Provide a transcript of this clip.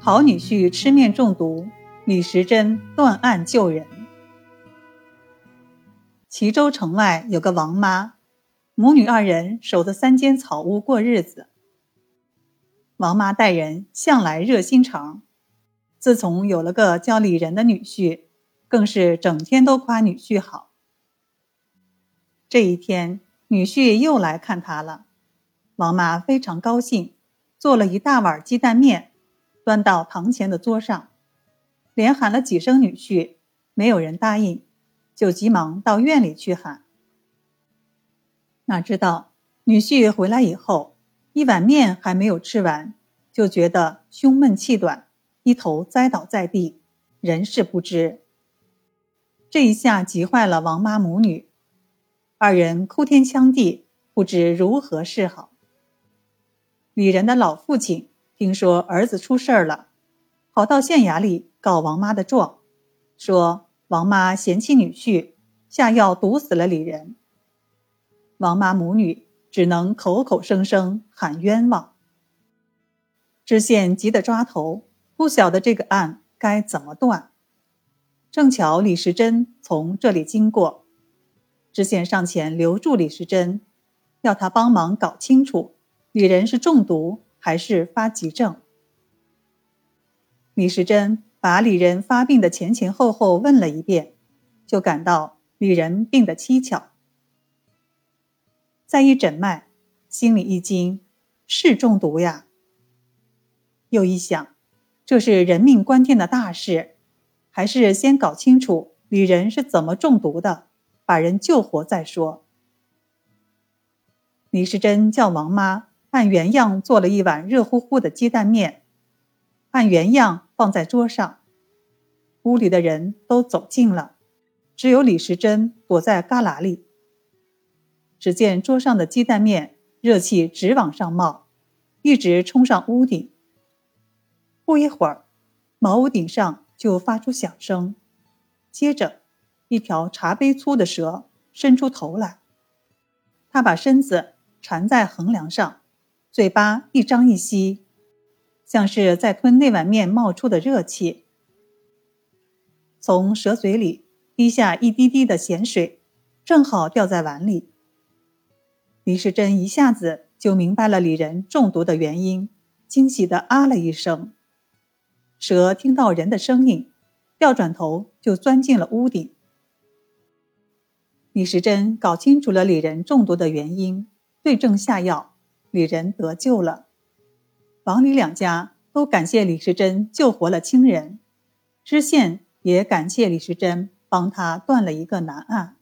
好女婿吃面中毒，李时珍断案救人。齐州城外有个王妈，母女二人守着三间草屋过日子。王妈待人向来热心肠，自从有了个叫李仁的女婿，更是整天都夸女婿好。这一天，女婿又来看她了，王妈非常高兴，做了一大碗鸡蛋面，端到堂前的桌上，连喊了几声女婿，没有人答应，就急忙到院里去喊。哪知道女婿回来以后。一碗面还没有吃完，就觉得胸闷气短，一头栽倒在地，人事不知。这一下急坏了王妈母女，二人哭天抢地，不知如何是好。李仁的老父亲听说儿子出事儿了，跑到县衙里告王妈的状，说王妈嫌弃女婿，下药毒死了李仁。王妈母女。只能口口声声喊冤枉。知县急得抓头，不晓得这个案该怎么断。正巧李时珍从这里经过，知县上前留住李时珍，要他帮忙搞清楚李仁是中毒还是发急症。李时珍把李仁发病的前前后后问了一遍，就感到李仁病得蹊跷。再一诊脉，心里一惊，是中毒呀。又一想，这是人命关天的大事，还是先搞清楚李仁是怎么中毒的，把人救活再说。李时珍叫王妈按原样做了一碗热乎乎的鸡蛋面，按原样放在桌上。屋里的人都走近了，只有李时珍躲在旮旯里。只见桌上的鸡蛋面热气直往上冒，一直冲上屋顶。不一会儿，茅屋顶上就发出响声，接着，一条茶杯粗的蛇伸出头来。它把身子缠在横梁上，嘴巴一张一吸，像是在吞那碗面冒出的热气。从蛇嘴里滴下一滴滴的咸水，正好掉在碗里。李时珍一下子就明白了李仁中毒的原因，惊喜的啊了一声。蛇听到人的声音，掉转头就钻进了屋顶。李时珍搞清楚了李仁中毒的原因，对症下药，李仁得救了。王李两家都感谢李时珍救活了亲人，知县也感谢李时珍帮他断了一个难案。